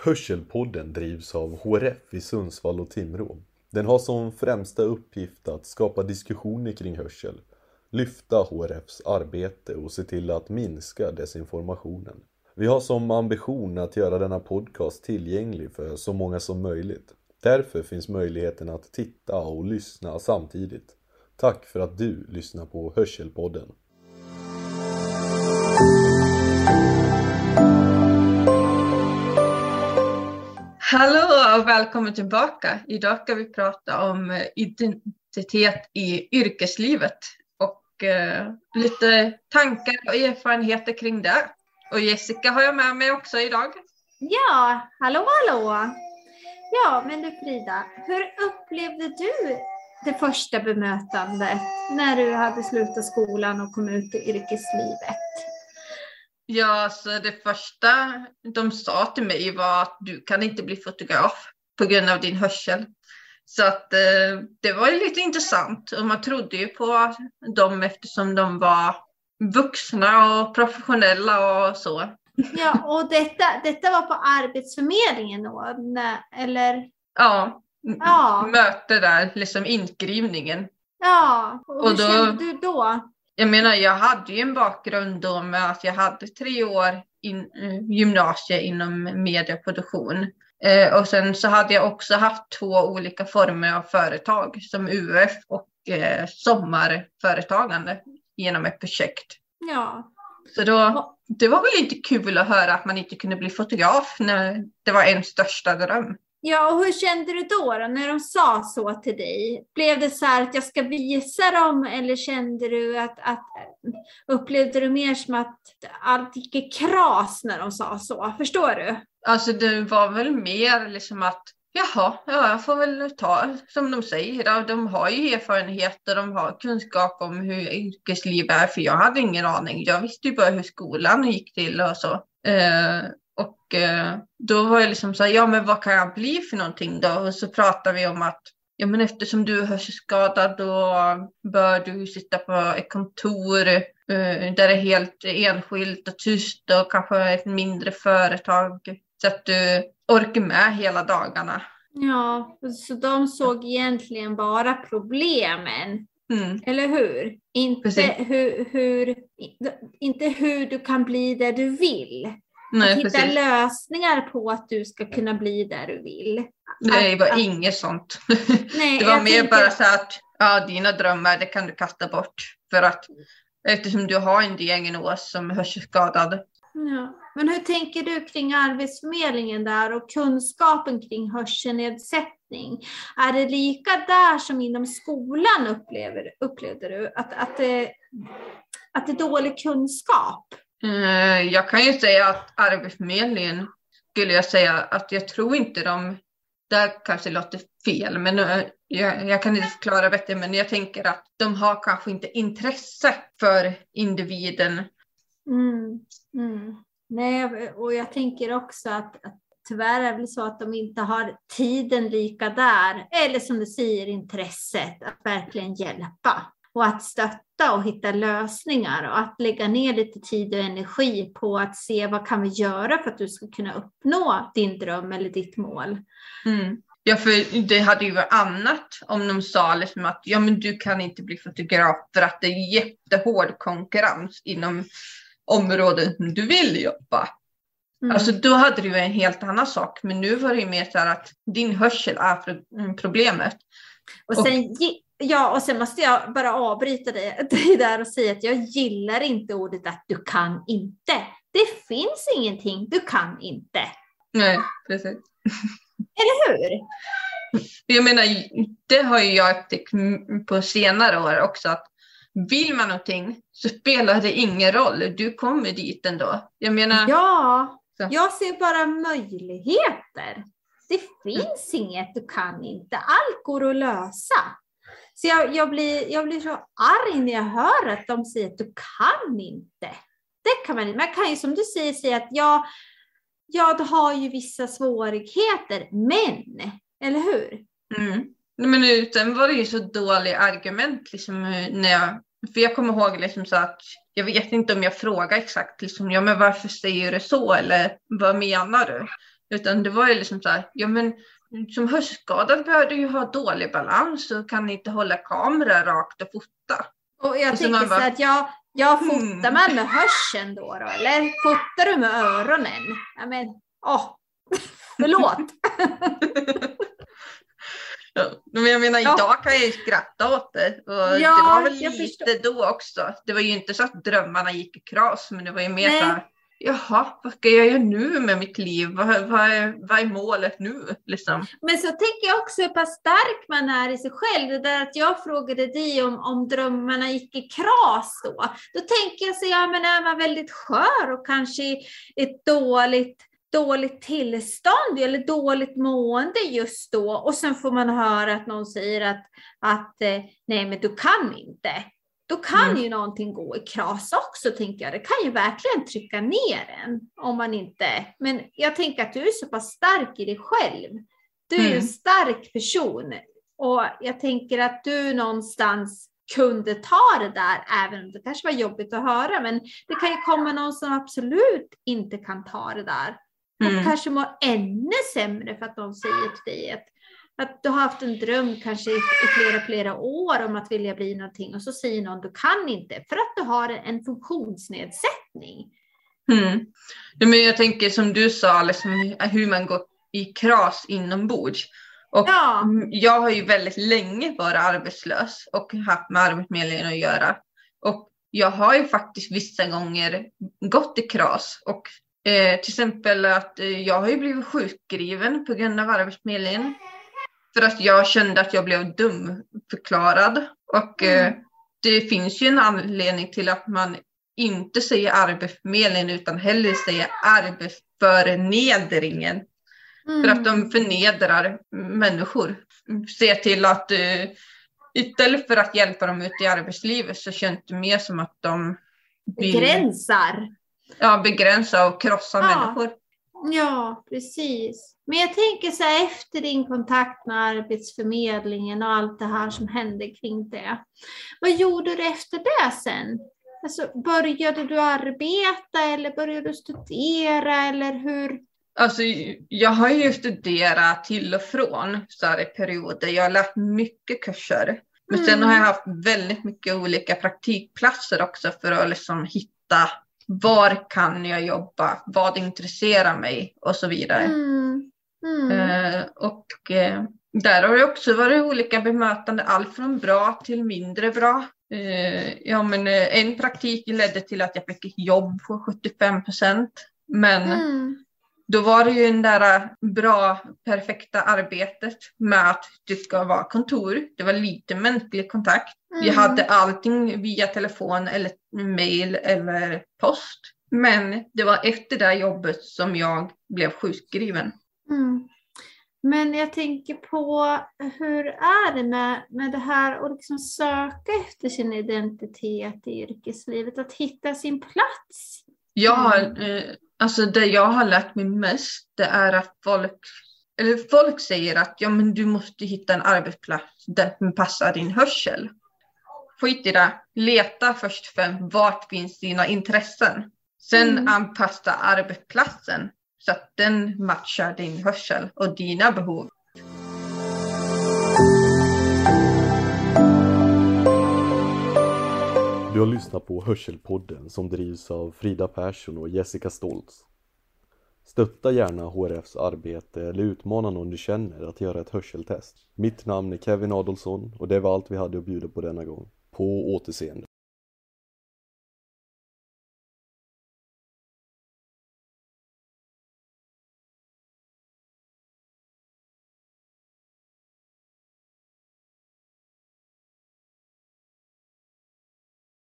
Hörselpodden drivs av HRF i Sundsvall och Timrå. Den har som främsta uppgift att skapa diskussioner kring hörsel, lyfta HRFs arbete och se till att minska desinformationen. Vi har som ambition att göra denna podcast tillgänglig för så många som möjligt. Därför finns möjligheten att titta och lyssna samtidigt. Tack för att du lyssnar på Hörselpodden. Hallå och välkommen tillbaka. Idag ska vi prata om eh, identitet i yrkeslivet och eh, lite tankar och erfarenheter kring det. Och Jessica har jag med mig också idag. Ja, hallå hallå! Ja, men du Frida, hur upplevde du det första bemötandet när du hade slutat skolan och kom ut i yrkeslivet? Ja, så det första de sa till mig var att du kan inte bli fotograf på grund av din hörsel. Så att eh, det var ju lite intressant och man trodde ju på dem eftersom de var vuxna och professionella och så. Ja, och detta, detta var på Arbetsförmedlingen då, eller? Ja, ja. möte där, liksom inskrivningen. Ja, och, och hur då, kände du då? Jag menar, jag hade ju en bakgrund då med att jag hade tre år in, eh, gymnasie inom medieproduktion. Eh, och sen så hade jag också haft två olika former av företag som UF och eh, sommarföretagande genom ett projekt. Ja. Så då, det var väl inte kul att höra att man inte kunde bli fotograf när det var en största dröm. Ja, och hur kände du då, då, när de sa så till dig? Blev det så här att jag ska visa dem eller kände du att, att upplevde du mer som att allt gick i kras när de sa så? Förstår du? Alltså det var väl mer liksom att Jaha, ja, jag får väl ta som de säger. De har ju erfarenheter, de har kunskap om hur yrkesliv är, för jag hade ingen aning. Jag visste ju bara hur skolan gick till och så. Eh, och eh, då var jag liksom så här, ja men vad kan jag bli för någonting då? Och så pratade vi om att ja men eftersom du är hörselskadad då bör du sitta på ett kontor eh, där det är helt enskilt och tyst och kanske ett mindre företag så att du orkar med hela dagarna. Ja, så de såg egentligen bara problemen. Mm. Eller hur? Inte hur, hur, inte hur du kan bli där du vill. Nej, att hitta precis. lösningar på att du ska kunna bli där du vill. Nej, det var att, inget sånt. Nej, det var mer tänker... bara så att ja, dina drömmar det kan du kasta bort. För att eftersom du har en diagnos som är hörselskadad. Ja. Men hur tänker du kring Arbetsförmedlingen där och kunskapen kring hörselnedsättning? Är det lika där som inom skolan upplever, upplevde du? Att, att, det, att det är dålig kunskap? Eh, jag kan ju säga att Arbetsförmedlingen skulle jag säga att jag tror inte de, där kanske låter fel, men eh, jag, jag, kan inte förklara bättre, men jag tänker att de har kanske inte intresse för individen. Mm, mm. Nej, och jag tänker också att, att tyvärr är det väl så att de inte har tiden lika där, eller som du säger intresset att verkligen hjälpa och att stötta och hitta lösningar och att lägga ner lite tid och energi på att se vad kan vi göra för att du ska kunna uppnå din dröm eller ditt mål. Mm. Ja, för det hade ju varit annat om de sa liksom att ja, men du kan inte bli fotograf för att det är jättehård konkurrens inom områden du vill jobba. Mm. Alltså då hade det ju en helt annan sak, men nu var det ju mer så här att din hörsel är problemet. Och sen, och, ja, och sen måste jag bara avbryta dig, dig där och säga att jag gillar inte ordet att du kan inte. Det finns ingenting du kan inte. Nej, precis. Eller hur? Jag menar, det har ju jag upptäckt på senare år också att vill man någonting så spelar det ingen roll. Du kommer dit ändå. Jag menar. Ja, så. jag ser bara möjligheter. Det finns mm. inget du kan inte. Allt går att lösa. Så jag, jag, blir, jag blir så arg när jag hör att de säger att du kan inte. Det kan man inte. Man kan ju som du säger säga att ja, jag du har ju vissa svårigheter, men, eller hur? Mm. Men sen var det ju så dåliga argument liksom, när jag för jag kommer ihåg liksom så att jag vet inte om jag frågar exakt liksom, ja men varför säger du så eller vad menar du? Utan det var ju liksom så här, ja men som hörselskadad behöver du ju ha dålig balans och kan inte hålla kameran rakt och fota. Och jag Och så tänker bara, så att jag, jag fotar hmm. man med hörseln då, då eller fotar du med öronen? Ja men, åh, förlåt. Men jag menar Ja. idag kan jag ju skratta åt det. Och Ja, det var väl lite då också. Det var ju inte så att drömmarna gick i kras men det var ju mer Nej. så här. Jaha, vad ska jag göra nu med mitt liv? Vad, vad, är, vad är målet nu? Liksom. Men så tänker jag också hur pass stark man är i sig själv. Det där att jag frågade dig om, om drömmarna gick i kras då. Då tänker jag så, ja men är man väldigt skör och kanske i ett dåligt, dåligt tillstånd eller dåligt mående just då. Och sen får man höra att någon säger att, att eh, nej men du kan inte. Då kan Mm. ju någonting gå i kras också, tänker jag. Det kan ju verkligen trycka ner en om man inte... Men jag tänker att du är så pass stark i dig själv. Du är Mm. en stark person och jag tänker att du någonstans kunde ta det där, även om det kanske var jobbigt att höra, men det kan ju komma någon som absolut inte kan ta det där. Och Mm. kanske mår ännu sämre för att någon säger till dig att, att du har haft en dröm kanske i, i flera, flera år om att vilja bli någonting och så säger någon du kan inte för att du har en funktionsnedsättning. Mm. Ja, men jag tänker som du sa, liksom, hur man går i kras inombords. Och Ja, Jag har ju väldigt länge varit arbetslös och haft med Arbetsförmedlingen att göra. Och jag har ju faktiskt vissa gånger gått i kras. Och eh, till exempel att eh, jag har ju blivit sjukskriven på grund av Arbetsförmedlingen. För att jag kände att jag blev dumförklarad. Och eh, Mm. det finns ju en anledning till att man inte säger Arbetsförmedlingen utan hellre säger Arbetsförnedringen. För att Mm. de förnedrar människor. Ser till att eh, istället för att hjälpa dem ut i arbetslivet så känns det mer som att de vill begränsar. ja, begränsa och krossa Ja. människor. Ja, precis. Men jag tänker så här efter din kontakt med Arbetsförmedlingen och allt det här som hände kring det. Vad gjorde du efter det sen? Alltså, började du arbeta eller började du studera eller hur? Alltså, jag har ju studerat till och från så här i perioder. Jag har lärt mycket kurser. Men sen Mm. har jag haft väldigt mycket olika praktikplatser också för att liksom hitta var kan jag jobba, vad intresserar mig och så vidare. Mm. Mm. Eh, och eh, där har det också varit olika bemötande, allt från bra till mindre bra. Eh, ja, men, en praktik ledde till att jag fick ett jobb på 75 procent. Men Mm. då var det ju en där bra, perfekta arbetet med att det ska vara kontor. Det var lite mänsklig kontakt. Mm. hade allting via telefon eller mail eller post. Men det var efter det jobbet som jag blev sjukskriven. Mm. Men jag tänker på hur är det med, med det här att liksom söka efter sin identitet i yrkeslivet, att hitta sin plats? Ja, Mm. eh, alltså det jag har lärt mig mest det är att folk, eller folk säger att ja, men du måste hitta en arbetsplats där som passar din hörsel. Skit i det. Leta först för vart finns dina intressen. Sen Mm. anpassa arbetsplatsen så att den matchar din hörsel och dina behov. Du har lyssnat på Hörselpodden som drivs av Frida Persson och Jessica Stoltz. Stötta gärna HRFs arbete eller utmana någon du känner att göra ett hörseltest. Mitt namn är Kevin Adolfsson och det var allt vi hade att bjuda på denna gång. På återseende.